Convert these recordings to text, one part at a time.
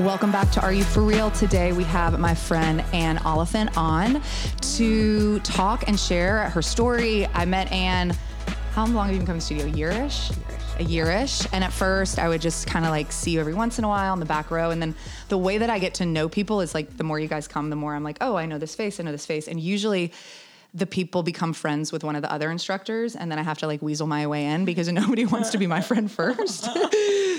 Welcome back to Are You For Real? Today we have my friend Anne Oliphant on to talk and share her story. I met Anne, how long have you been coming to studio? A yearish? A yearish. And at first I would just kind of like see you every once in a while in the back row. And then the way that I get to know people is like the more you guys come, the more I'm like, oh, I know this face, I know this face. And usually the people become friends with one of the other instructors and then I have to like weasel my way in because nobody wants to be my friend first.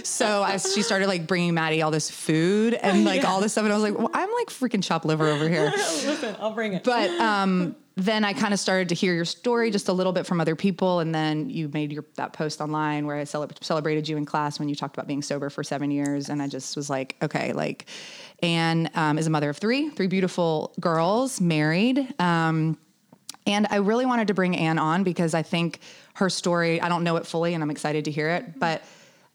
so I, she started like bringing Maddie all this food and like all this stuff. And I was like, well, I'm like freaking chopped liver over here. Listen, I'll bring it. But um, then I kind of started to hear your story just a little bit from other people. And then you made your that post online where I cele- celebrated you in class when you talked about being sober for seven years. And I just was like, okay, like Anne um, is a mother of three, three beautiful girls, married. Um, and I really wanted to bring Anne on because I think her story, I don't know it fully and I'm excited to hear it, but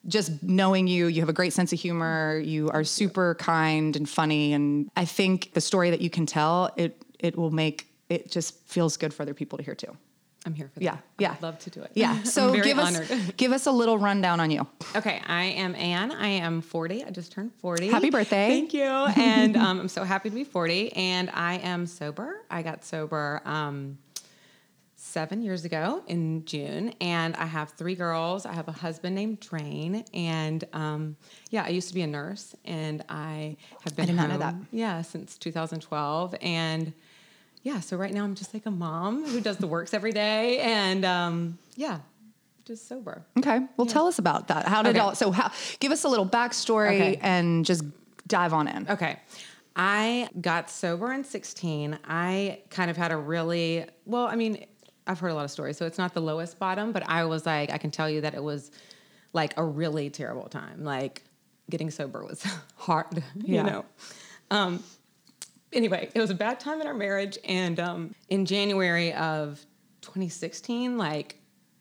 just knowing you, you have a great sense of humor, you are super kind and funny and I think the story that you can tell, it it will make it just feels good for other people to hear too. I'm here for that. Yeah, yeah. I'd love to do it. Yeah. So give honored. us give us a little rundown on you. Okay, I am Anne. I am 40. I just turned 40. Happy birthday. Thank you. And um, I'm so happy to be 40. And I am sober. I got sober um, seven years ago in June. And I have three girls. I have a husband named Drain. And um, yeah, I used to be a nurse. And I have been did not know that. Yeah, since 2012. And yeah, so right now I'm just like a mom who does the works every day. And um, yeah, just sober. Okay. Well, tell us about that. How did Okay. all so how give us a little backstory Okay. and just dive on in. Okay. I got sober in 16. I kind of had a really, well, I mean, I've heard a lot of stories, so it's not the lowest bottom, but I was like, I can tell you that it was like a really terrible time. Like getting sober was hard, Yeah. you know. Um, anyway, it was a bad time in our marriage. And um, in January of 2016, like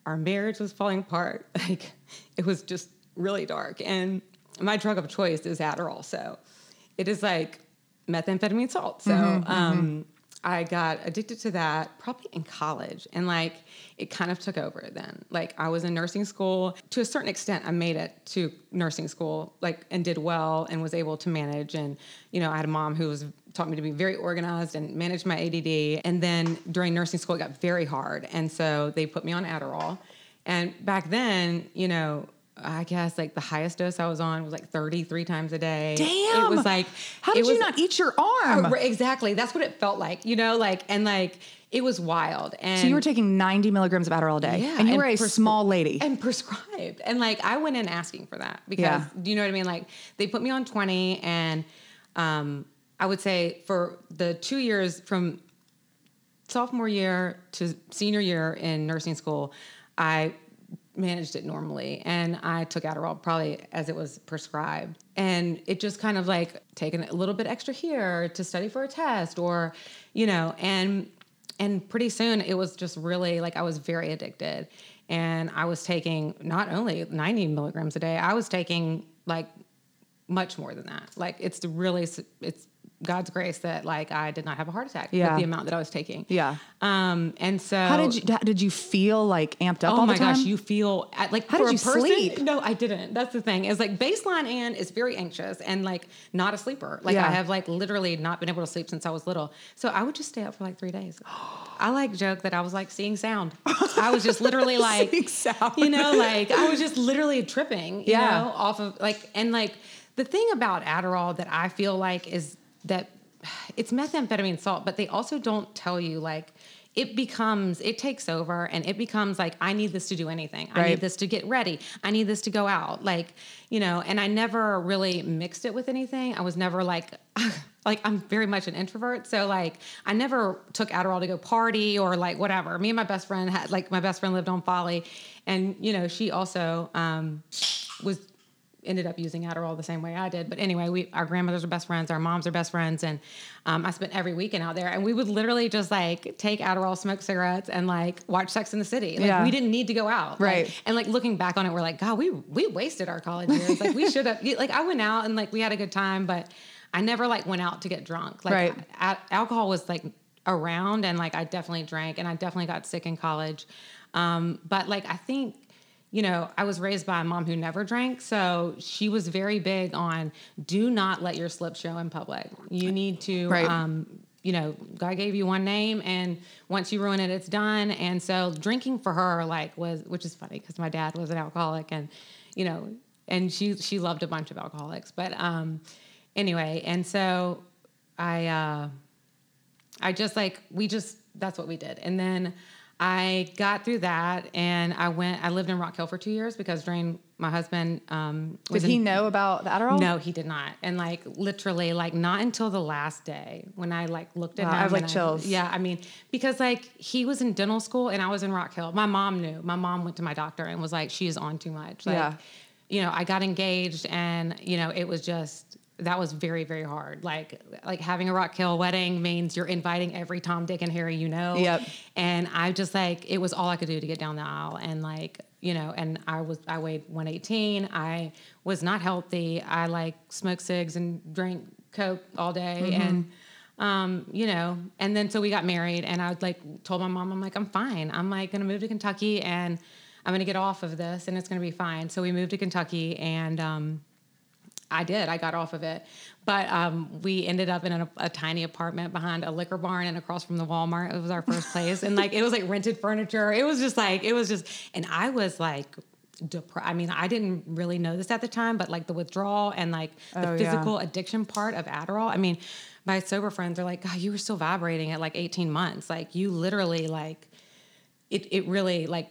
our marriage was falling apart. Like it was just really dark. And my drug of choice is Adderall. So it is like methamphetamine salt. So um, I got addicted to that probably in college. And like it kind of took over then. Like I was in nursing school. To a certain extent, I made it to nursing school, like and did well and was able to manage. And, you know, I had a mom who was taught me to be very organized and manage my ADD. And then during nursing school, it got very hard. And so they put me on Adderall. And back then, you know, I guess like the highest dose I was on was like 33 times a day. Damn. It was like, How did you not eat your arm? Oh, exactly. That's what it felt like, you know, like, and like, it was wild. And So you were taking 90 milligrams of Adderall a day, Yeah, and you and were a prescri- small lady. and prescribed. And like, I went in asking for that because, Yeah. you know what I mean? Like, they put me on 20, and um, I would say for the two years from sophomore year to senior year in nursing school, I managed it normally and I took Adderall probably as it was prescribed. And it just kind of like taking a little bit extra here to study for a test or, you know, and and pretty soon it was just really like I was very addicted. And I was taking not only 90 milligrams a day, I was taking like much more than that. Like it's really it's God's grace that like I did not have a heart attack Yeah. with the amount that I was taking. Yeah. Um and so How did you how- did you feel like amped up Oh all my the time? gosh, you feel like How for did you person, sleep? No, I didn't. That's the thing. Is like baseline Anne is very anxious and like not a sleeper. Like Yeah. I have like literally not been able to sleep since I was little. So I would just stay up for like three days. I like joke that I was like seeing sound. I was just literally like Seeing sound. You know, like I was just literally tripping. You Yeah. know, off of like and like the thing about Adderall that I feel like is that it's methamphetamine salt, but they also don't tell you like it becomes it takes over and it becomes like I need this to do anything. I need this to get ready. I need this to go out. Like, you know, and I never really mixed it with anything. I was never like like I'm very much an introvert, so like I never took Adderall to go party or like whatever. Me and my best friend had like my best friend lived on Folly and you know, she also um was ended up using Adderall the same way I did. But anyway, we our grandmothers are best friends, our moms are best friends, and um, I spent every weekend out there, and we would literally just like take Adderall, smoke cigarettes, and like watch Sex in the City. Like Yeah. we didn't need to go out, Like, Right. and like looking back on it, we're like, God, we we wasted our college years. like we should have. Like I went out and like we had a good time, but I never like went out to get drunk. Like Right. alcohol was like around, and like I definitely drank, and I definitely got sick in college. Um, but like I think you know, I was raised by a mom who never drank. So she was very big on do not let your slip show in public. You need to, Right. um, you know, God gave you one name and once you ruin it, it's done. And so drinking for her, like, was, which is funny because my dad was an alcoholic and, you know, and she, she loved a bunch of alcoholics. But um, anyway, and so I, uh, I just like we just that's what we did. And then I got through that and I went I lived in Rock Hill for 2 years because during my husband um Did was he in, know about the Adderall? No, he did not. And like literally like not until the last day when I like looked at Wow, him I have, like, chills. yeah, I mean because like he was in dental school and I was in Rock Hill. My mom knew. My mom went to my doctor and was like she is on too much. Like Yeah. you know, I got engaged and you know, it was just that was very very hard. Like like having a Rock Hill wedding means you're inviting every Tom, Dick, and Harry you know. Yep. And I just like it was all I could do to get down the aisle and like you know and I was I weighed 118. I was not healthy. I like smoked cigs and drank coke all day and um, you know, and then so we got married and I was like told my mom I'm like I'm fine. I'm like to move to Kentucky and I'm to get off of this and it's to be fine. So we moved to Kentucky and um I did. I got off of it, but um, we ended up in a, a tiny apartment behind a liquor barn and across from the Walmart. It was our first place, and like it was like rented furniture. It was just like it was just, and I was like. Depre- I mean, I didn't really know this at the time, but like the withdrawal and like the Oh, yeah. physical addiction part of Adderall. I mean, my sober friends are like, God, you were still vibrating at like 18 months. Like you literally like it, it really like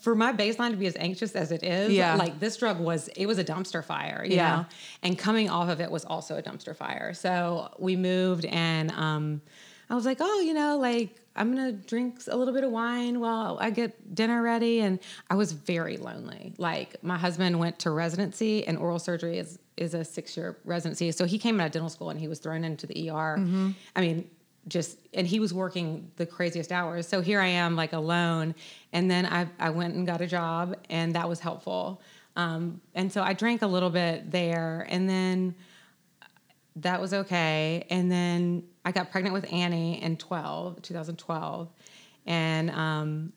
for my baseline to be as anxious as it is, Yeah. like this drug was, it was a dumpster fire, you Yeah. know, and coming off of it was also a dumpster fire. So we moved and, um, I was like, oh, you know, like I'm gonna drink a little bit of wine while I get dinner ready, and I was very lonely. Like my husband went to residency, and oral surgery is is a six year residency, so he came out of dental school and he was thrown into the ER. I mean, just and he was working the craziest hours. So here I am, like alone, and then I I went and got a job, and that was helpful. Um, and so I drank a little bit there, and then that was okay. And then I got pregnant with Annie in 12, 2012. And, um,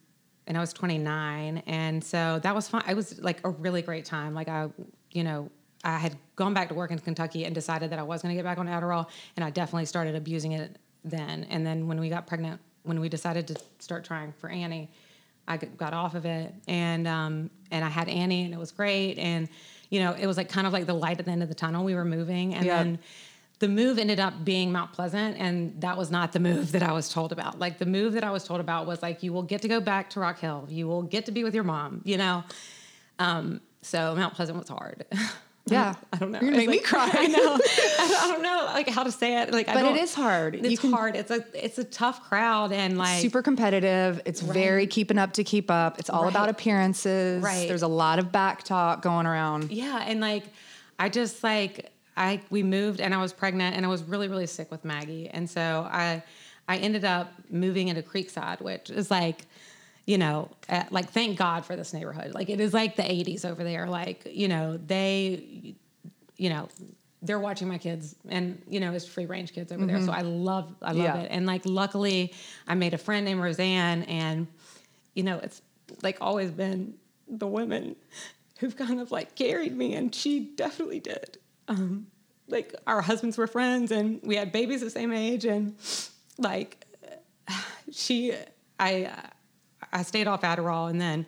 and I was 29. And so that was fun. It was like a really great time. Like I, you know, I had gone back to work in Kentucky and decided that I was going to get back on Adderall. And I definitely started abusing it then. And then when we got pregnant, when we decided to start trying for Annie, I got off of it and um, and I had Annie and it was great and you know it was like kind of like the light at the end of the tunnel. We were moving and Yeah. then the move ended up being Mount Pleasant and that was not the move that I was told about. Like the move that I was told about was like you will get to go back to Rock Hill. You will get to be with your mom. You know. Um, so Mount Pleasant was hard. Yeah. I don't know. Gonna make me cry. I know. I don't, know like how to say it. Like, But it is hard. It's You can- hard. It's a it's a tough crowd and like super competitive. It's very keeping up to keep up. It's all about appearances. Right. There's a lot of back talk going around. Yeah, and like I just like I we moved and I was pregnant and I was really really sick with Maggie, and so I I ended up moving into Creekside, which is like you know uh, like thank God for this neighborhood. Like it is like the 80s over there. Like you know they you know they're watching my kids and you know it's free range kids over there so i love i love Yeah. it and like luckily i made a friend named roseanne and you know it's like always been the women who've kind of like carried me and she definitely did um, like our husbands were friends and we had babies the same age and like she i i stayed off adderall and then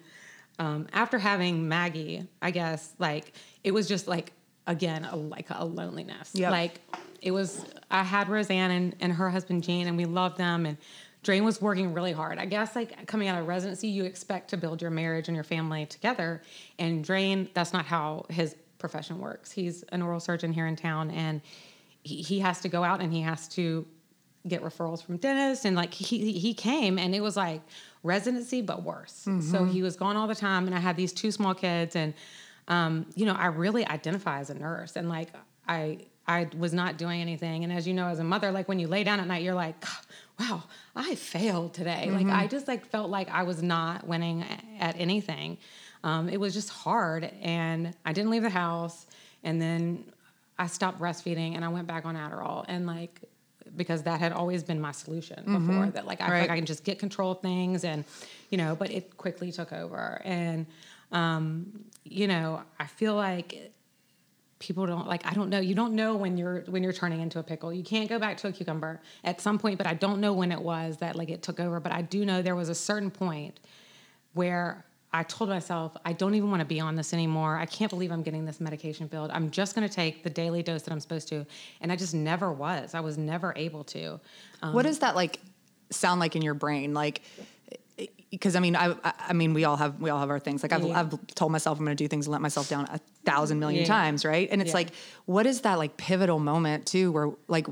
um, after having maggie i guess like it was just like again a, like a loneliness Yep. like it was i had roseanne and, and her husband gene and we loved them and Drain was working really hard. I guess like coming out of residency, you expect to build your marriage and your family together. And Drain, that's not how his profession works. He's an oral surgeon here in town, and he, he has to go out and he has to get referrals from dentists. And like he he came, and it was like residency, but worse. So he was gone all the time, and I had these two small kids, and um, you know, I really identify as a nurse, and like I I was not doing anything. And as you know, as a mother, like when you lay down at night, you're like, wow, I failed today. Like I just like felt like I was not winning at anything. Um, it was just hard, and I didn't leave the house. And then I stopped breastfeeding, and I went back on Adderall, and like because that had always been my solution before. That like I Right. like I can just get control of things, and you know, but it quickly took over, and um, you know, I feel like people don't like. I don't know. You don't know when you're when you're turning into a pickle. You can't go back to a cucumber at some point, but I don't know when it was that like it took over. But I do know there was a certain point where I told myself, I don't even want to be on this anymore. I can't believe I'm getting this medication filled. I'm just going to take the daily dose that I'm supposed to. And I just never was. I was never able to. Um, what does that like sound like in your brain? Like, because I mean, I, I mean, we all have we all have our things. Like I've, Yeah. I've told myself I'm going to do things and let myself down a thousand million Yeah. times, right? And it's Yeah. like, what is that like pivotal moment too, where like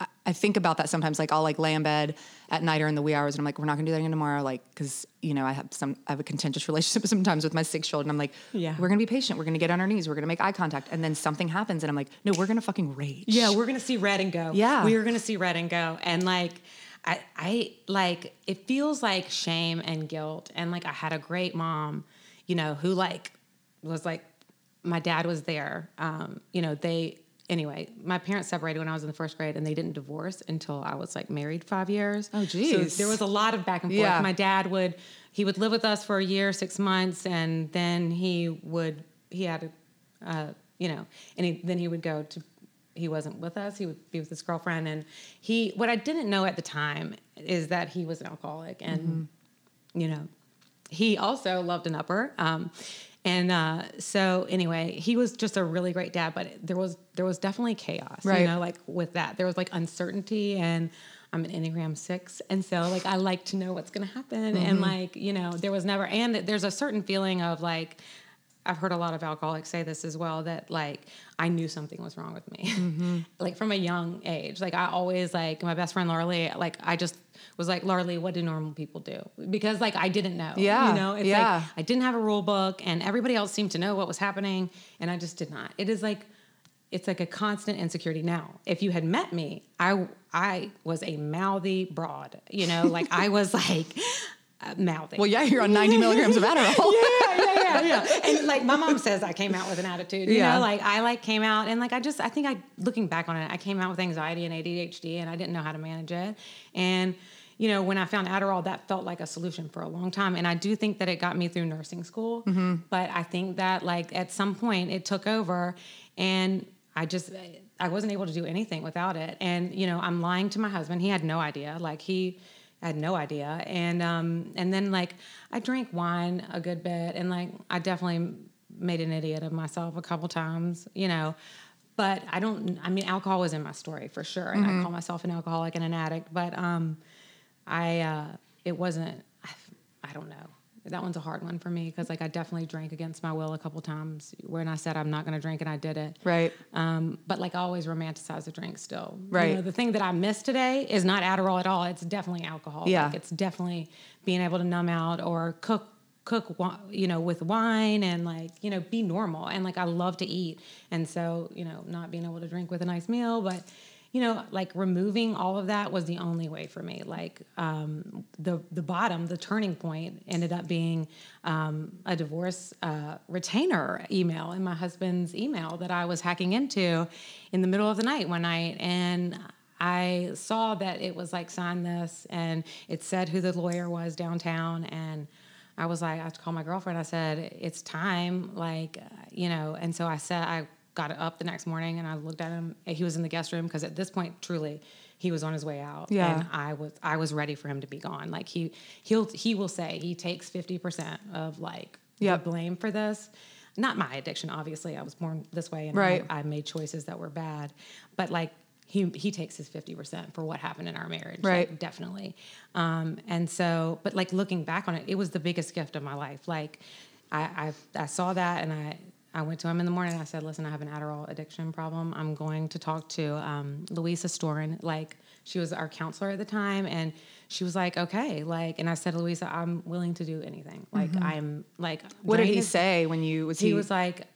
I, I think about that sometimes. Like I'll like lay in bed at night or in the wee hours, and I'm like, we're not to do that again tomorrow, like because you know I have some I have a contentious relationship sometimes with my six year old, and I'm like, Yeah. we're to be patient, we're to get on our knees, we're to make eye contact, and then something happens, and I'm like, no, we're to fucking rage. Yeah, we're gonna see red and go. Yeah. we are gonna see red and go, and like, I, I like it feels like shame and guilt, and like I had a great mom, you know, who like was like, my dad was there. Um, you know, they anyway. My parents separated when I was in the first grade, and they didn't divorce until I was like married five years. Oh, So there was a lot of back and forth. Yeah. My dad would he would live with us for a year, six months, and then he would he had a uh, you know, and he, then he would go to. He wasn't with us. He would be with his girlfriend, and he. What I didn't know at the time is that he was an alcoholic, and you know, he also loved an upper. Um, and uh, so anyway, he was just a really great dad, but there was there was definitely chaos, Right. you know, like with that. There was like uncertainty and I'm an Enneagram six. And so like I like to know what's gonna happen. And like, you know, there was never and there's a certain feeling of like I've heard a lot of alcoholics say this as well that like I knew something was wrong with me, mm-hmm. like from a young age. Like I always like my best friend Larly, like I just was like Larly, what do normal people do? Because like I didn't know. Yeah, you know, it's yeah. like I didn't have a rule book, and everybody else seemed to know what was happening, and I just did not. It is like it's like a constant insecurity. Now, if you had met me, I I was a mouthy broad. You know, like I was like uh, mouthy. Well, yeah, you're on 90 milligrams of Adderall. yeah, yeah, yeah, yeah. And like my mom says, I came out with an attitude. You Yeah. know, like I like came out and like I just I think I looking back on it, I came out with anxiety and ADHD and I didn't know how to manage it. And you know, when I found Adderall, that felt like a solution for a long time. And I do think that it got me through nursing school. But I think that like at some point it took over and I just I wasn't able to do anything without it. And you know, I'm lying to my husband. He had no idea. Like he I had no idea. And um, and then like I drank wine a good bit, and like I definitely made an idiot of myself a couple times, you know. But I don't. I mean, alcohol was in my story for sure, and I call myself an alcoholic and an addict. But um, I uh, it wasn't. I, I don't know. That one's a hard one for me because like I definitely drank against my will a couple times when I said I'm not going to drink and I did it. Right. Um, but like I always romanticize the drink still. You Right. know, the thing that I miss today is not Adderall at all. It's definitely alcohol. Yeah. Like it's definitely being able to numb out or cook cook you know with wine and like you know be normal and like I love to eat and so you know not being able to drink with a nice meal but you know like removing all of that was the only way for me. Like um, the the bottom the turning point ended up being um, a divorce uh, retainer email in my husband's email that I was hacking into in the middle of the night one night. And I saw that it was like sign this. And it said who the lawyer was downtown. And I was like I called my girlfriend. I said it's time. Like uh, you know and so I said I got up the next morning and I looked at him he was in the guest room because at this point truly he was on his way out Yeah. and I was I was ready for him to be gone like he he'll he will say he takes 50% of like Yep. the blame for this not my addiction obviously I was born this way and Right. I, I made choices that were bad but like he he takes his 50% for what happened in our marriage Right. like, definitely um and so but like looking back on it it was the biggest gift of my life like i i, I saw that and i I went to him in the morning. and I said, "Listen, I have an Adderall addiction problem. I'm going to talk to um, Louisa Storin. Like, she was our counselor at the time, and she was like, "Okay." Like, and I said, "Louisa, I'm willing to do anything. Like, I'm like." Mm-hmm. What did he is- say when you was he, He was like,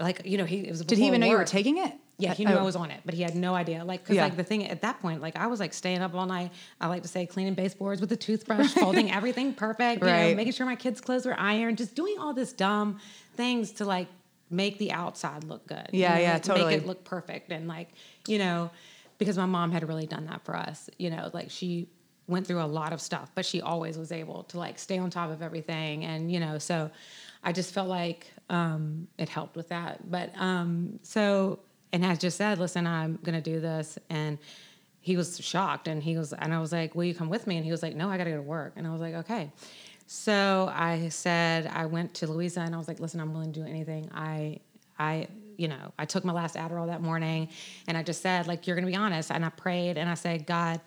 like you know, he it was. Did he even know you were taking it? Yeah, he knew oh. I was on it, but he had no idea. Like, cause Yeah. like the thing at that point, like I was like staying up all night. I like to say cleaning baseboards with a toothbrush, folding everything perfect, you Right. know, making sure my kids' clothes were ironed, just doing all this dumb things to like make the outside look good. you Yeah, know, yeah, like, totally. Make it look perfect and like, you know, because my mom had really done that for us. You know, like she went through a lot of stuff, but she always was able to like stay on top of everything. And, you know, so I just felt like um, it helped with that. But um, so, and I just said, listen, I'm going to do this. And he was shocked and he was, and I was like, will you come with me? And he was like, no, I got to go to work. And I was like, okay. So I said, I went to Louisa and I was like, listen, I'm willing to do anything. I, I, you know, I took my last Adderall that morning and I just said, like, you're going to be honest. And I prayed and I said, God,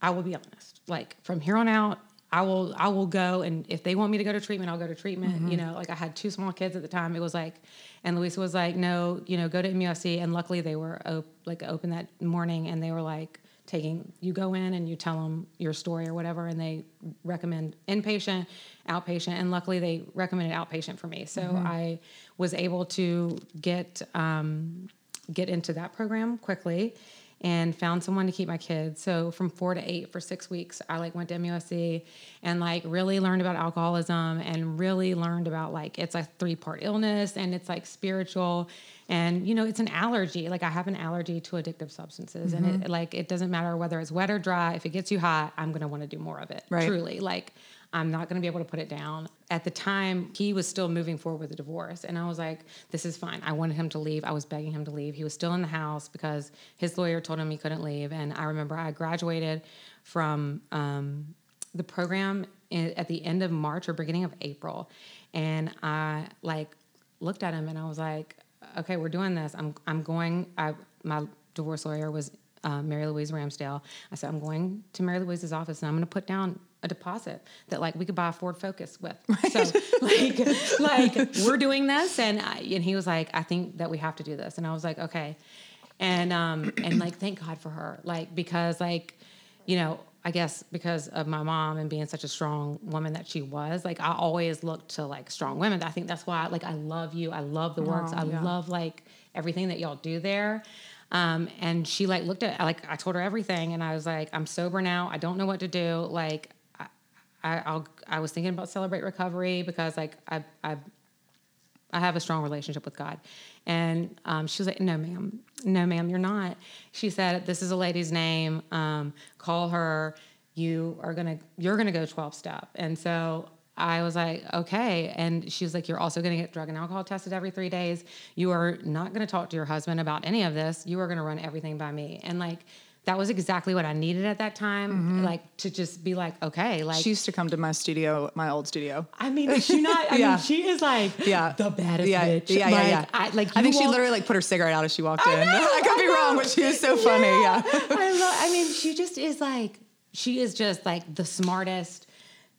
I will be honest. Like from here on out, I will I will go and if they want me to go to treatment, I'll go to treatment. Mm-hmm. You know, like I had two small kids at the time. It was like, and Louisa was like, no, you know, go to MUSC. And luckily they were op- like open that morning and they were like, taking you go in and you tell them your story or whatever and they recommend inpatient outpatient and luckily they recommended outpatient for me so mm-hmm. i was able to get um, get into that program quickly and found someone to keep my kids. So from four to eight for six weeks, I like went to MUSC and like really learned about alcoholism and really learned about like it's a three part illness and it's like spiritual and you know it's an allergy. Like I have an allergy to addictive substances mm-hmm. and it mm-hmm. like it doesn't matter whether it's wet or dry. If it gets you hot, I'm gonna want to do more of it. Right. Truly, like I'm not going to be able to put it down. At the time, he was still moving forward with the divorce. And I was like, this is fine. I wanted him to leave. I was begging him to leave. He was still in the house because his lawyer told him he couldn't leave. And I remember I graduated from um, the program at the end of March or beginning of April. And I like looked at him and I was like, okay, we're doing this. I'm, I'm going, I, my divorce lawyer was uh, Mary Louise Ramsdale. I said, I'm going to Mary Louise's office and I'm going to put down a deposit that like we could buy a Ford Focus with. Right. So like like we're doing this and I, and he was like I think that we have to do this and I was like okay. And um and like thank God for her like because like you know I guess because of my mom and being such a strong woman that she was, like I always looked to like strong women. I think that's why like I love you. I love the works. Oh, I love like everything that y'all do there. Um, and she like looked at like I told her everything and I was like, I'm sober now. I don't know what to do. Like I, I'll, I was thinking about celebrate recovery because like I, I, I have a strong relationship with God. And um, she was like, no, ma'am, no, ma'am, you're not. She said, this is a lady's name. Um, call her. You are to, you're to go 12 step. And so I was like, okay. And she was like, you're also going to get drug and alcohol tested every three days. You are not going to talk to your husband about any of this. You are going to run everything by me. And like, that was exactly what I needed at that time. Mm-hmm. Like to just be like, okay, like she used to come to my studio, my old studio. I mean, is she not? I yeah. mean, she is like yeah. the baddest yeah. bitch. Yeah, like, yeah, yeah. I, like I think she literally like put her cigarette out as she walked I in. Know, I could I be know. wrong, but she was so funny. Yeah. I love. I mean, she just is like she is just like the smartest,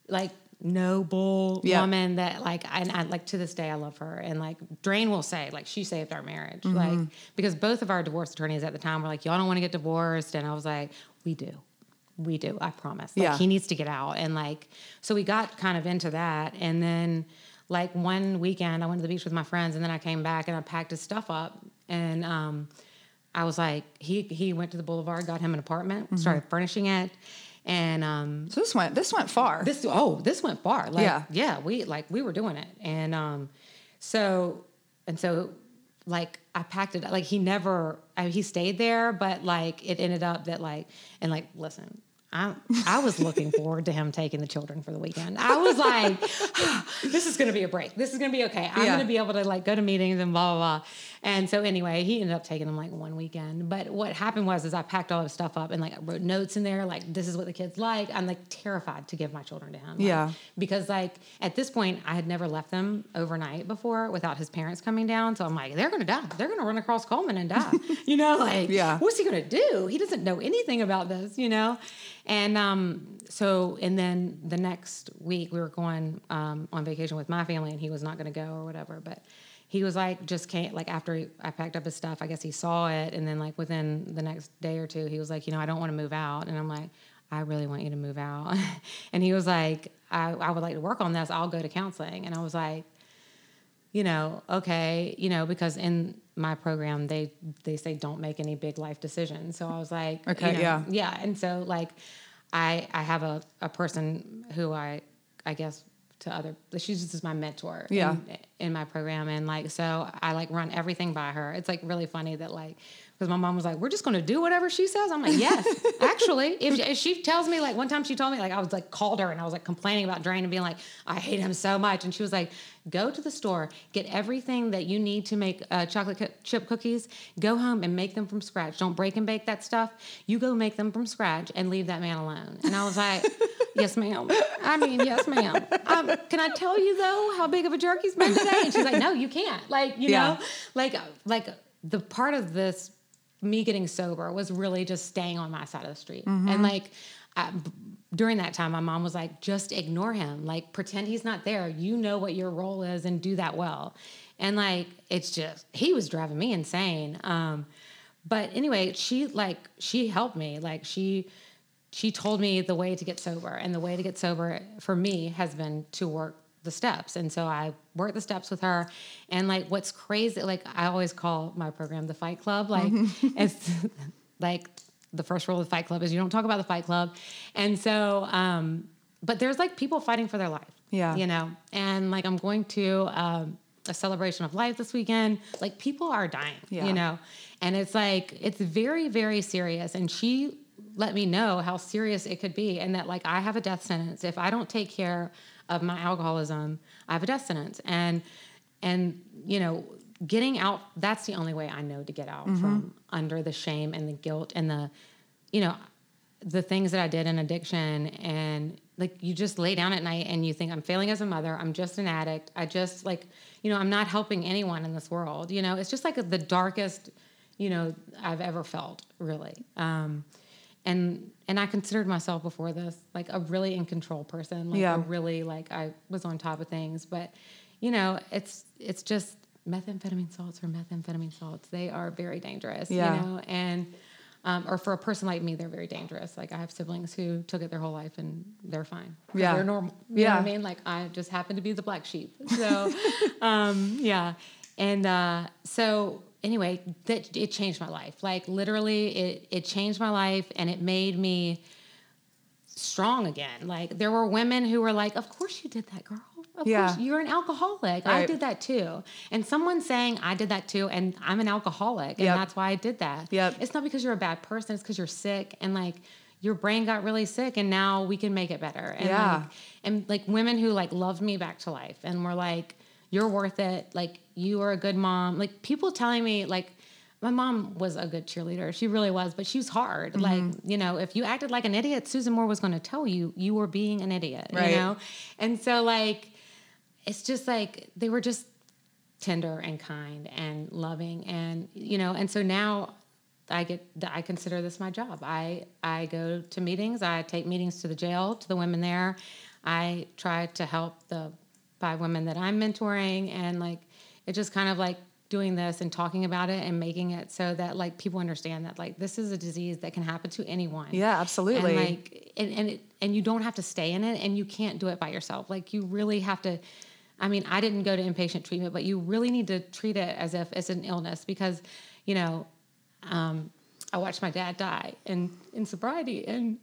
like noble woman that like and I like to this day I love her. And like Drain will say like she saved our marriage. Mm-hmm. like because both of our divorce attorneys at the time were like y'all don't want to get divorced. And I was like we do. We do. I promise. Like yeah. he needs to get out. And like so we got kind of into that. And then like one weekend I went to the beach with my friends and then I came back and I packed his stuff up. And um I was like he he went to the boulevard got him an apartment mm-hmm. started furnishing it and um, so this went this went far. This oh this went far. Like, yeah, yeah. We like we were doing it, and um, so and so like I packed it. Like he never I, he stayed there, but like it ended up that like and like listen, I, I was looking forward to him taking the children for the weekend. I was like, this is going to be a break. This is going to be okay. I'm yeah. going to be able to like go to meetings and blah, blah, blah. And so anyway, he ended up taking them like one weekend. But what happened was is I packed all his stuff up and like I wrote notes in there, like this is what the kids like. I'm like terrified to give my children to him. Like, yeah. Because like at this point I had never left them overnight before without his parents coming down. So I'm like, they're gonna die. They're gonna run across Coleman and die. you know, like yeah. what's he gonna do? He doesn't know anything about this, you know? And um, so, and then the next week we were going um, on vacation with my family, and he was not going to go or whatever. But he was like, just can't. Like after he, I packed up his stuff, I guess he saw it, and then like within the next day or two, he was like, you know, I don't want to move out, and I'm like. I really want you to move out. and he was like, I, I would like to work on this. I'll go to counseling. And I was like, you know, okay, you know, because in my program they they say don't make any big life decisions. So I was like, okay, you know, yeah, yeah. And so like, I I have a a person who I I guess to other she's just my mentor yeah. in, in, my program. And like so i like run everything by her. It's like really funny that like because my mom was like, "We're just going to do whatever she says." I'm like, "Yes, actually." If, if she tells me, like one time she told me, like I was like called her and I was like complaining about Drain and being like, "I hate him so much," and she was like, "Go to the store, get everything that you need to make uh, chocolate chip cookies. Go home and make them from scratch. Don't break and bake that stuff. You go make them from scratch and leave that man alone." And I was like, "Yes, ma'am. I mean, yes, ma'am. Um, can I tell you though how big of a jerk he's been today?" And she's like, "No, you can't. Like, you Yeah. know, like like the part of this me getting sober was really just staying on my side of the street. And like I, b- during that time my mom was like just ignore him. Like pretend he's not there. You know what your role is and do that well. And like it's just he was driving me insane. Um but anyway she like she helped me. Like she she told me the way to get sober. And the way to get sober for me has been to work the steps. And so i worked the steps with her. And like what's crazy like i always call my program the fight club. Like it's like the first rule of the fight club is you don't talk about the fight club. And so um but there's like people fighting for their life Yeah. you know? And like i'm going to um a celebration of life this weekend. Like people are dying Yeah. you know? And it's like it's very very serious. And she let me know how serious it could be and that like i have a death sentence. If i don't take care of my alcoholism i have a death sentence. And and you know getting out that's the only way i know to get out from under the shame and the guilt and the you know the things that i did in addiction. And like you just lay down at night and you think i'm failing as a mother. I'm just an addict. I just like you know i'm not helping anyone in this world. You know it's just like the darkest you know i've ever felt really. Um and and i considered myself before this like a really in control person like Yeah. a really like i was on top of things but you know it's it's just methamphetamine salts or methamphetamine salts they are very dangerous Yeah. you know and um, or for a person like me they're very dangerous like i have siblings who took it their whole life and they're fine. Yeah. they're normal you Yeah. i mean like i just happen to be the black sheep so um yeah and uh so anyway that it changed my life like literally it it changed my life and it made me strong again. Like there were women who were like, "Of course you did that, girl. Of Yeah. course you're an alcoholic. I did that too." And someone saying, "I did that too," and I'm an alcoholic, and Yep. that's why I did that. Yep. It's not because you're a bad person. It's because you're sick and like your brain got really sick, and now we can make it better. And Yeah. Like, and like women who like loved me back to life and were like, "You're worth it. Like you are a good mom." Like people telling me like. My mom was a good cheerleader. She really was, but she was hard. Mm-hmm. Like, you know, if you acted like an idiot, Susan Moore was going to tell you you were being an idiot, Right. you know? And so, like, it's just like they were just tender and kind and loving. And, you know, and so now I get, I consider this my job. I, I go to meetings, I take meetings to the jail, to the women there. I try to help the five women that I'm mentoring. And, like, it just kind of like, doing this and talking about it and making it so that like people understand that like this is a disease that can happen to anyone Yeah, absolutely. and like and and, it, and you don't have to stay in it and you can't do it by yourself like you really have to i mean i didn't go to inpatient treatment but you really need to treat it as if it's an illness because you know um, i watched my dad die in in sobriety and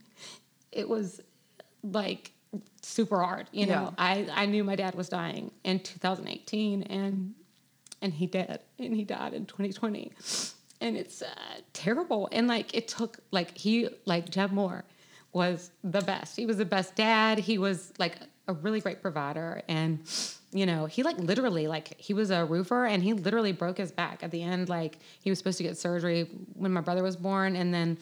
it was like super hard you know? Yeah. i i knew my dad was dying in 2018 and and he did and he died in 2020 and it's uh, terrible. And like it took like he like jeb moore was the best. He was the best dad. He was like a really great provider. And you know he like literally like he was a roofer and he literally broke his back at the end. Like he was supposed to get surgery when my brother was born and then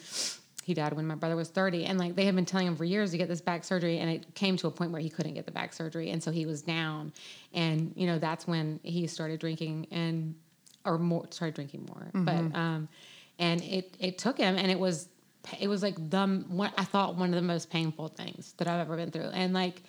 he died when my brother was 30 and like they had been telling him for years to get this back surgery and it came to a point where he couldn't get the back surgery and so he was down. And you know that's when he started drinking and or more started drinking more. But um and it it took him and it was it was like the what I thought one of the most painful things that I've ever been through. And like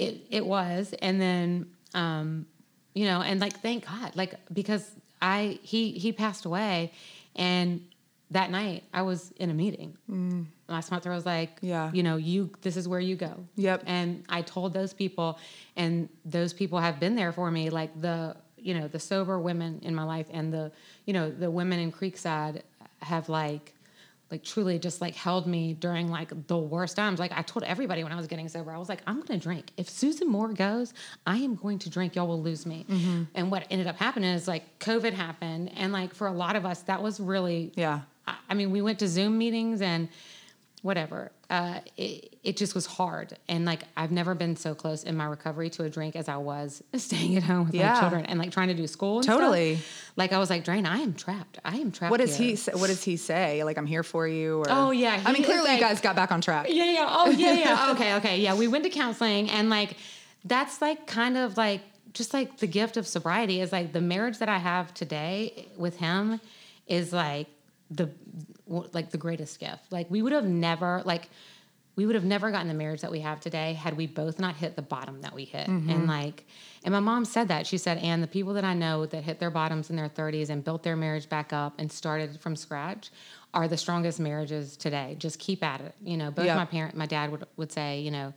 it it was. And then um you know and like thank God like because I he he passed away and that night I was in a meeting. Mm. Last month I was like, Yeah. you know, you this is where you go. Yep. And I told those people, and those people have been there for me, like the you know the sober women in my life, and the you know the women in Creekside have like like truly just like held me during like the worst times. Like I told everybody when I was getting sober, I was like, I'm gonna drink. If Susan Moore goes, I am going to drink. Y'all will lose me. Mm-hmm. And what ended up happening is like COVID happened, and like for a lot of us, that was really Yeah. I, I mean, we went to Zoom meetings and whatever. Uh, it, it just was hard. And like, I've never been so close in my recovery to a drink as I was staying at home with Yeah. my children and like trying to do school. And stuff. Totally. Like, I was like, Drain, I am trapped. I am trapped. What does here. he say? What does he say? Like, I'm here for you. Or Oh, yeah, I mean, clearly like- you guys got back on track. Yeah, yeah. Oh, yeah, yeah. okay, okay. Yeah, we went to counseling and like that's like kind of like just like the gift of sobriety is like the marriage that I have today with him is like the like the greatest gift. Like we would have never like we would have never gotten the marriage that we have today had we both not hit the bottom that we hit. And mm-hmm. like and my mom said that. She said, "And the people that I know that hit their bottoms in their 30s and built their marriage back up and started from scratch are the strongest marriages today. Just keep at it. You know, both Yeah. my parent, my dad would would say, you know,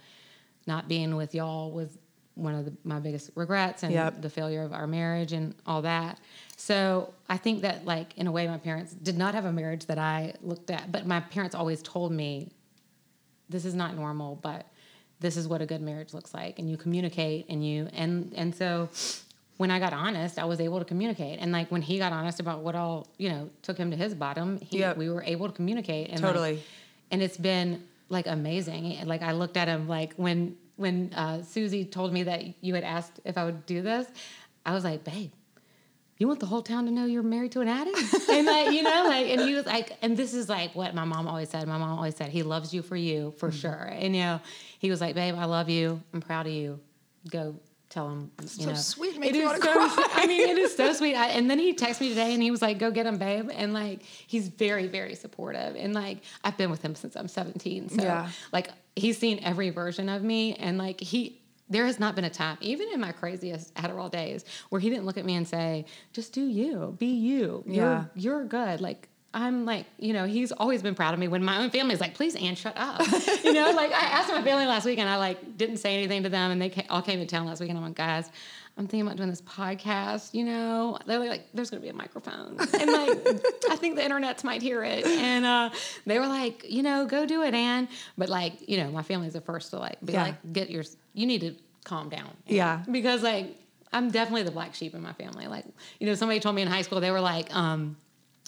not being with y'all was one of the, my biggest regrets and Yep. the failure of our marriage and all that. So I think that like in a way my parents did not have a marriage that I looked at, but my parents always told me this is not normal, but this is what a good marriage looks like and you communicate and you and and so when I got honest, I was able to communicate. And like when he got honest about what all, you know, took him to his bottom, he, Yep. we were able to communicate. And like, Totally. and it's been like amazing. Like I looked at him like when when uh, Susie told me that you had asked if I would do this, I was like, babe, you want the whole town to know you're married to an addict? and like, you know, like, and he was like, and this is like what my mom always said. My mom always said, he loves you for you, for Mm-hmm. sure. And, you know, he was like, babe, I love you. I'm proud of you. Go tell him, you so know. sweet, It makes me is so- cry. I mean, it is so sweet. I, and then he texted me today and he was like, go get him, babe. And like, he's very, very supportive. And like, I've been with him since I'm 17. So Yeah. like, he's seen every version of me. And like, he, there has not been a time, even in my craziest Adderall days, where he didn't look at me and say, "Just do you, be you. Yeah. You're you're good." Like I'm like, you know, he's always been proud of me. When my own family is like, "Please, Anne, shut up," you know, like I asked my family last week, and I like didn't say anything to them, and they all came to town last week, and I'm like, guys. I'm thinking about doing this podcast, you know. They're like, there's gonna be a microphone. And like I think the internets might hear it. And uh, they were like, you know, go do it, Anne. But like, you know, my family's the first to like be Yeah. like, get your you need to calm down. Yeah. Because like I'm definitely the black sheep in my family. Like, you know, somebody told me in high school, they were like, um,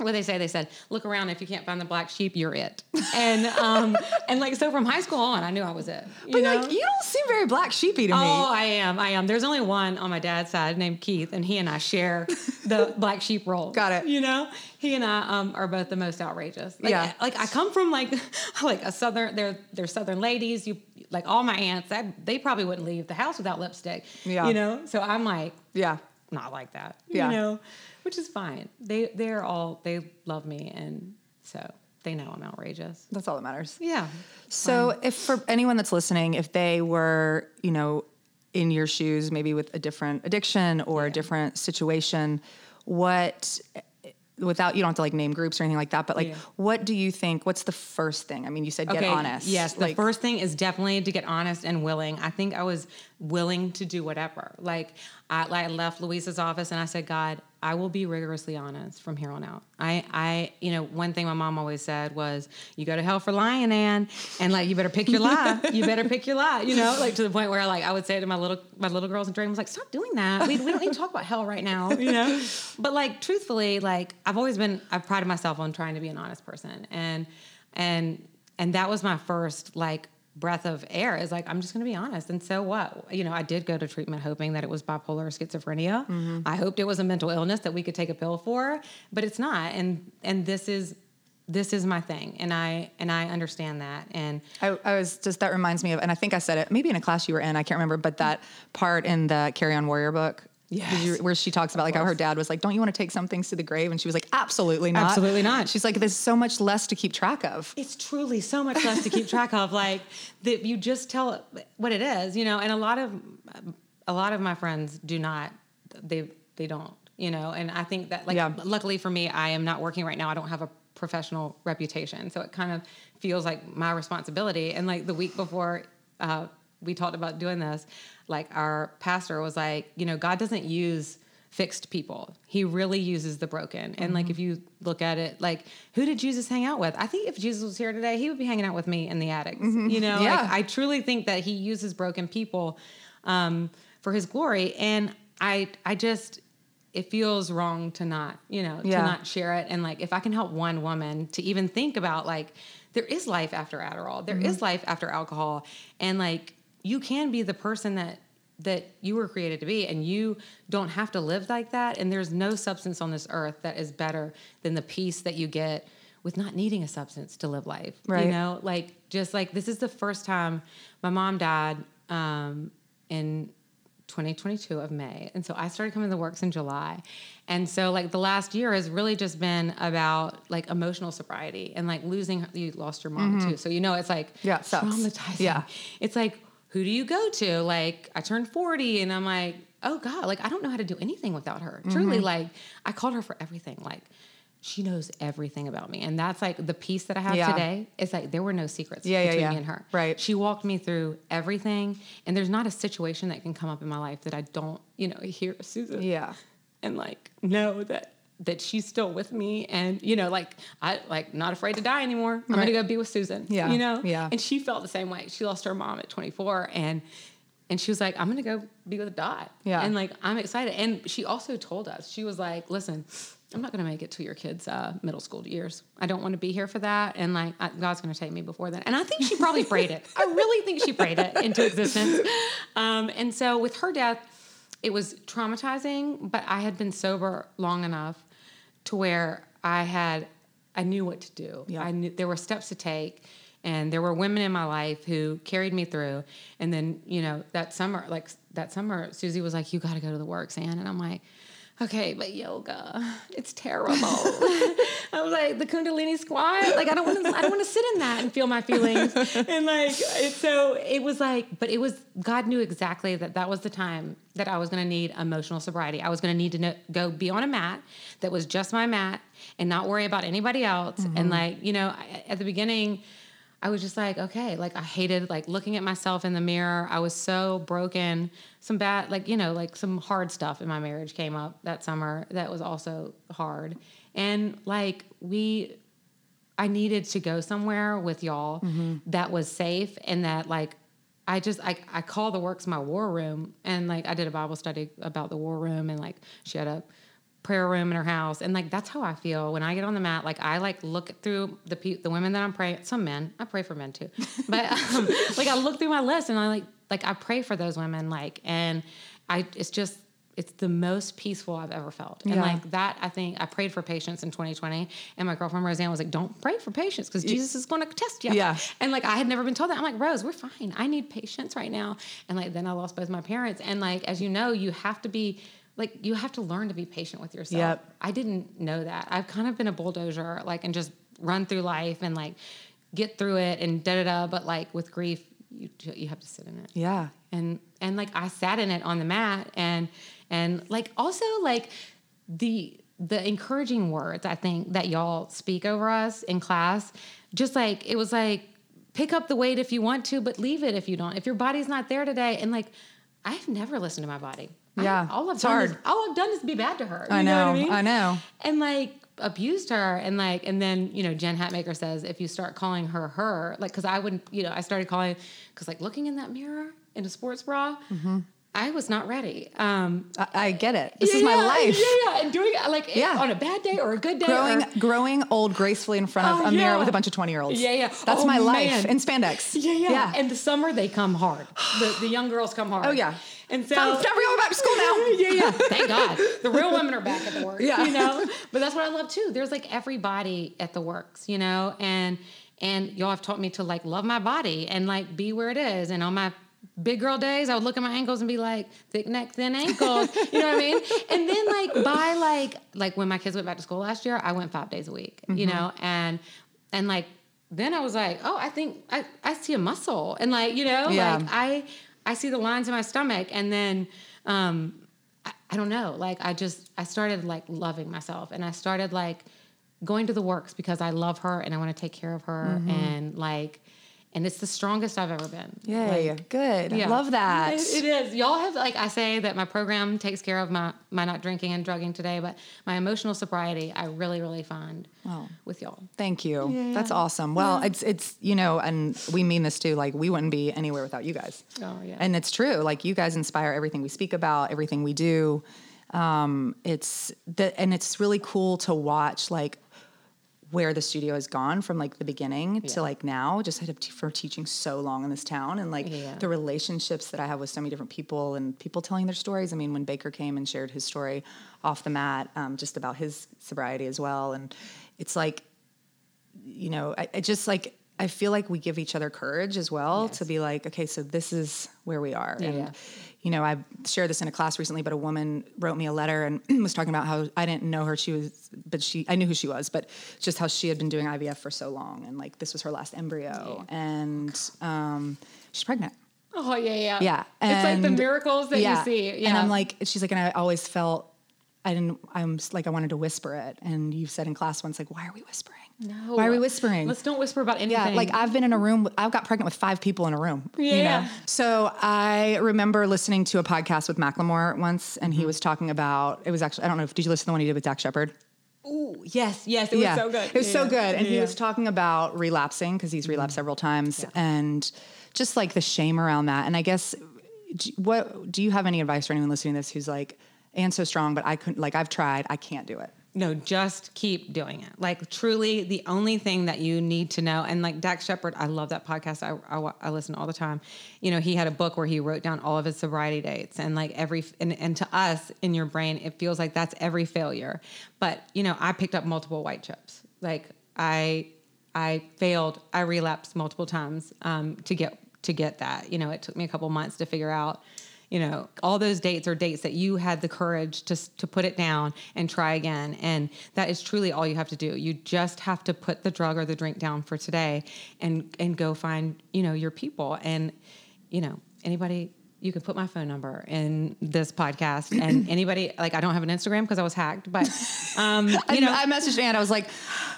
what they say? They said, look around. If you can't find the black sheep, you're it. And um, and like so from high school on, I knew I was it. You But know? like, you don't seem very black sheepy to me. Oh, I am. I am. There's only one on my dad's side named Keith, and he and I share the black sheep role. Got it. You know, he and I um, are both the most outrageous. Like, Yeah. Like I come from like like a southern. They're they're southern ladies. You like all my aunts. That they probably wouldn't leave the house without lipstick. Yeah. You know. So I'm like Yeah. Not like that. Yeah. You know, which is fine. They they're all they love me, and so they know I'm outrageous. That's all that matters. Yeah. So, if for anyone that's listening, if they were, you know, in your shoes, maybe with a different addiction or a different situation, what, without you don't have to like name groups or anything like that, but like, Yeah. what do you think? What's the first thing? I mean, you said get honest. Yes, the first thing is definitely to get honest and willing. I think I was willing to do whatever. Like I, like, I left Louisa's office and I said, God, I will be rigorously honest from here on out. I, I, you know, one thing my mom always said was, "You go to hell for lying, Anne, and like you better pick your lie. you better pick your lie." You know, like to the point where like I would say to my little my little girls and Drain was like, "Stop doing that. We, we don't need to talk about hell right now." You know, but like truthfully, like I've always been, I've prided myself on trying to be an honest person, and and and that was my first like breath of air is like i'm just going to be honest. And so what? You know i did go to treatment hoping that it was bipolar or schizophrenia. Mm-hmm. I hoped it was a mental illness that we could take a pill for but it's not. And and this is this is my thing. And i and i understand that. And I, I was just that reminds me of, and I think I said it maybe in a class you were in. I can't remember, but that part in the Carry On Warrior book. You- where she talks about like how her dad was like, "Don't you want to take some things to the grave?" And she was like, "Absolutely not, Absolutely not. She's like, "There's so much less to keep track of." it's truly so much less to keep track of like that you just tell what it is you know and a lot of a lot of my friends do not they they don't you know and i think that like Yeah. luckily for me i am not working right now i don't have a professional reputation so it kind of feels like my responsibility and like the week before uh, we talked about doing this like our pastor was like you know god doesn't use fixed people. He really uses the broken. And like mm-hmm. if you look at it, like who did Jesus hang out with? I think if Jesus was here today, he would be hanging out with me in the attic. Mm-hmm. You know, Yeah. like I truly think that he uses broken people um, for his glory. And I I just it feels wrong to not, you know, Yeah. to not share it. And like if I can help one woman to even think about like there is life after Adderall, there mm-hmm. is life after alcohol, and like you can be the person that that you were created to be and you don't have to live like that and there's no substance on this earth that is better than the peace that you get with not needing a substance to live life Right. you know like just like this is the first time my mom died um, in 2022 of May. And so I started coming to the works in July. And so like the last year has really just been about like emotional sobriety and like losing you lost your mom too. So you know it's like Mm-hmm. Yeah, it traumatizing. Yeah. It's like who do you go to? Like I turned 40 and I'm like, "Oh god, like I don't know how to do anything without her." Mm-hmm. Truly like I called her for everything. Like she knows everything about me. And that's like the piece that I have Yeah. today. It's like there were no secrets yeah, between yeah. me and her. Right. She walked me through everything, and there's not a situation that can come up in my life that I don't, you know, hear Susan Yeah. and like know that that she's still with me, and you know, like I like not afraid to die anymore. I'm Right. gonna go be with Susan. Yeah, you know, yeah. And she felt the same way. She lost her mom at 24, and and she was like, I'm gonna go be with Dot. Yeah. and like I'm excited. And she also told us she was like, listen. I'm not to make it to your kids' uh, middle school years. I don't want to be here for that, and like I, God's to take me before then. And I think she probably prayed it. I really think she prayed it into existence. Um, and so with her death, it was traumatizing, but I had been sober long enough to where I had I knew what to do. Yeah. I knew there were steps to take and there were women in my life who carried me through. And then, you know, that summer, like that summer, Susie was like, You gotta go to the works, Anne. And I'm like, Okay, but yoga, it's terrible. I was like, the Kundalini squat, like I don't want to, I don't want to sit in that and feel my feelings. And like, so it was like, but it was God knew exactly that that was the time that I was going to need emotional sobriety. I was going to need to know, go be on a mat that was just my mat and not worry about anybody else. And mm-hmm. like, you know, I, at the beginning. I was just like, okay, like I hated like looking at myself in the mirror. I was so broken. Some bad, like, you know, like some hard stuff in my marriage came up that summer that was also hard. And like we I needed to go somewhere with y'all mm-hmm. that was safe and that like I just I I call the works my war room and like I did a Bible study about the war room and like she had a prayer room in her house and like that's how I feel when I get on the mat like I like look through the pe- the women that I'm praying some men I pray for men too but um, like I look through my list and I like like I pray for those women like and I it's just it's the most peaceful I've ever felt. And Yeah. like that, I think I prayed for patience in 2020. And my girlfriend Roseanne was like, don't pray for patience because Jesus is going to test you. Yeah. And like, I had never been told that. I'm like, Rose, we're fine. I need patience right now. And like, then I lost both my parents. And like, as you know, you have to be like, you have to learn to be patient with yourself. Yep. I didn't know that. I've kind of been a bulldozer, like, and just run through life and like get through it and da da da. But like with grief, you, you have to sit in it Yeah. and and like I sat in it on the mat and and like also like the the encouraging words I think that y'all speak over us in class just like it was like pick up the weight if you want to but leave it if you don't if your body's not there today and like I've never listened to my body I- Yeah, all I've it's done hard. is all I've done is be bad to her I know. what I, mean? I know. and like abused her and like and then you know jen hatmaker says if you start calling her her like because i wouldn't you know i started calling because like looking in that mirror in a sports bra i was not ready um I, I get it. This is yeah, my yeah, life. yeah yeah and doing it like Yeah. on a bad day or a good day Growing, or, growing old gracefully in front of Oh, a mirror with a bunch of twenty year olds. Yeah, yeah. That's Oh, my life in spandex. yeah, yeah, yeah. And the summer they come hard. The, the young girls come hard. Oh, yeah. And so Time, time for going back to school now. yeah, yeah. Thank God. The real women are back at the work. Yeah. You know? But that's what I love too. There's like everybody at the works, you know, and and y'all have taught me to like love my body and like be where it is. And on my big girl days, I would look at my ankles and be like, thick neck, thin ankles. You know what I mean? And then like by like like when my kids went back to school last year, I went five days a week, you Mm-hmm. know, and and like then I was like, oh, I think I, I see a muscle. And like, you know, Yeah. like I I see the lines in my stomach and then um I, I don't know, like I just I started like loving myself and I started like going to the works because I love her and I want to take care of her Mm-hmm. and like and it's the strongest I've ever been. Yay. Like, Good. yeah. Love that. It, it is. Y'all have like I say that my program takes care of my my not drinking and drugging today, but my emotional sobriety I really really find Wow. with y'all. Thank you. Yeah. That's awesome. Well, it's it's you know, and we mean this too. Like we wouldn't be anywhere without you guys. Oh, yeah. And it's true. Like you guys inspire everything we speak about, everything we do. Um, it's the and it's really cool to watch like where the studio has gone from like the beginning to like now. Just had to, for teaching so long in this town and like Yeah. the relationships that I have with so many different people and people telling their stories. I mean, when Baker came and shared his story off the mat, um, just about his sobriety as well, and it's like you know, I, I just like I feel like we give each other courage as well Yes. to be like, okay, so this is where we are. Yeah. And you know, I shared this in a class recently, but a woman wrote me a letter and was talking about how I didn't know her. She was, but she, I knew who she was, but just how she had been doing IVF for so long, and like this was her last embryo, and um, she's pregnant. Oh yeah, yeah. Yeah, it's like the miracles that yeah. you see. Yeah. And I'm like, she's like, and I always felt I didn't. I'm like, I wanted to whisper it, and you said in class once, like, why are we whispering? No. Why are we whispering? Let's don't whisper about anything. Yeah, like I've been in a room. I've got pregnant with five people in a room. You Yeah. know? So I remember listening to a podcast with Macklemore once, and Mm-hmm. he was talking about. It was actually I don't know if did you listen to the one he did with Dax Shepard? Ooh, yes, yes, it was so good. It was so good, and he was talking about relapsing because he's relapsed several times, and just like the shame around that. And I guess, what do you have any advice for anyone listening to this who's like, "And so strong, but I couldn't. Like I've tried, I can't do it." No, just keep doing it. Like truly, the only thing that you need to know, and like Dax Shepard, I love that podcast. I, I I listen all the time. You know, he had a book where he wrote down all of his sobriety dates, and like every and, and to us in your brain, it feels like that's every failure. But you know, I picked up multiple white chips. Like I I failed. I relapsed multiple times um, to get to get that. You know, it took me a couple months to figure out you know all those dates are dates that you had the courage to to put it down and try again. And that is truly all you have to do. You just have to put the drug or the drink down for today and and go find you know your people. And you know anybody you can put my phone number in this podcast and anybody like I don't have an Instagram because I was hacked but um you I, know I messaged Anne. I was like,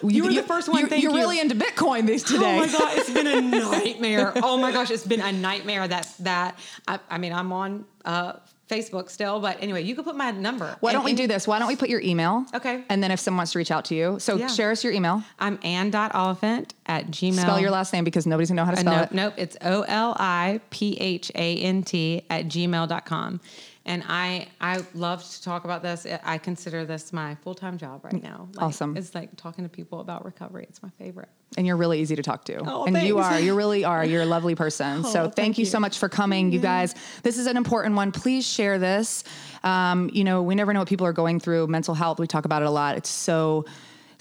You were the first one, You're, you're you. really into Bitcoin these today. Oh my god, it's been a nightmare. Oh my gosh, it's been a nightmare. That that I, I mean, I'm on uh, Facebook still, but anyway, you can put my number. Why don't we do this? Why don't we put your email? Okay. And then if someone wants to reach out to you, so Yeah. share us your email. I'm ann.oliphant at gmail. Spell your last name because nobody's gonna know how to Uh, spell nope, it. nope. It's O L I P H A N T at gmail.com. And I I love to talk about this. I consider this my full time job right now. Like, Awesome. It's like talking to people about recovery. It's my favorite. And you're really easy to talk to. Oh, and you are. You really are. You're a lovely person. so thank, thank you you. so much for coming, you guys. This is an important one. Please share this. Um, you know, we never know what people are going through. Mental health, we talk about it a lot. It's so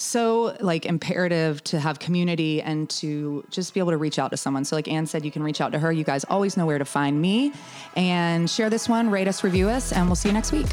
so like imperative to have community and to just be able to reach out to someone. So like Anne said, you can reach out to her. You guys always know where to find me. And share this one, rate us, review us, and we'll see you next week.